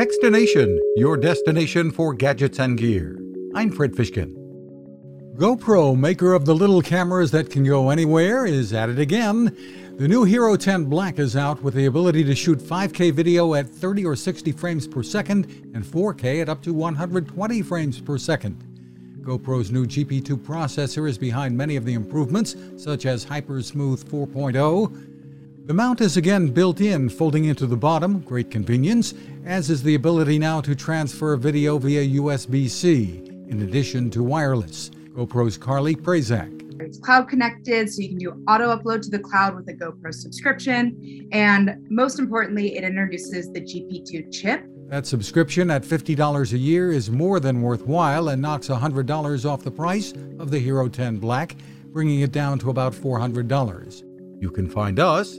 Techstination, your destination for gadgets and gear. I'm Fred Fishkin. GoPro, maker of the little cameras that can go anywhere, is at it again. The new Hero 10 Black is out with the ability to shoot 5K video at 30 or 60 frames per second and 4K at up to 120 frames per second. GoPro's new GP2 processor is behind many of the improvements, such as HyperSmooth 4.0. The mount is again built in, folding into the bottom, great convenience, as is the ability now to transfer video via USB C, in addition to wireless. GoPro's Carly Prazak. It's cloud connected, so you can do auto upload to the cloud with a GoPro subscription. And most importantly, it introduces the GP2 chip. That subscription at $50 a year is more than worthwhile and knocks $100 off the price of the Hero 10 Black, bringing it down to about $400. You can find us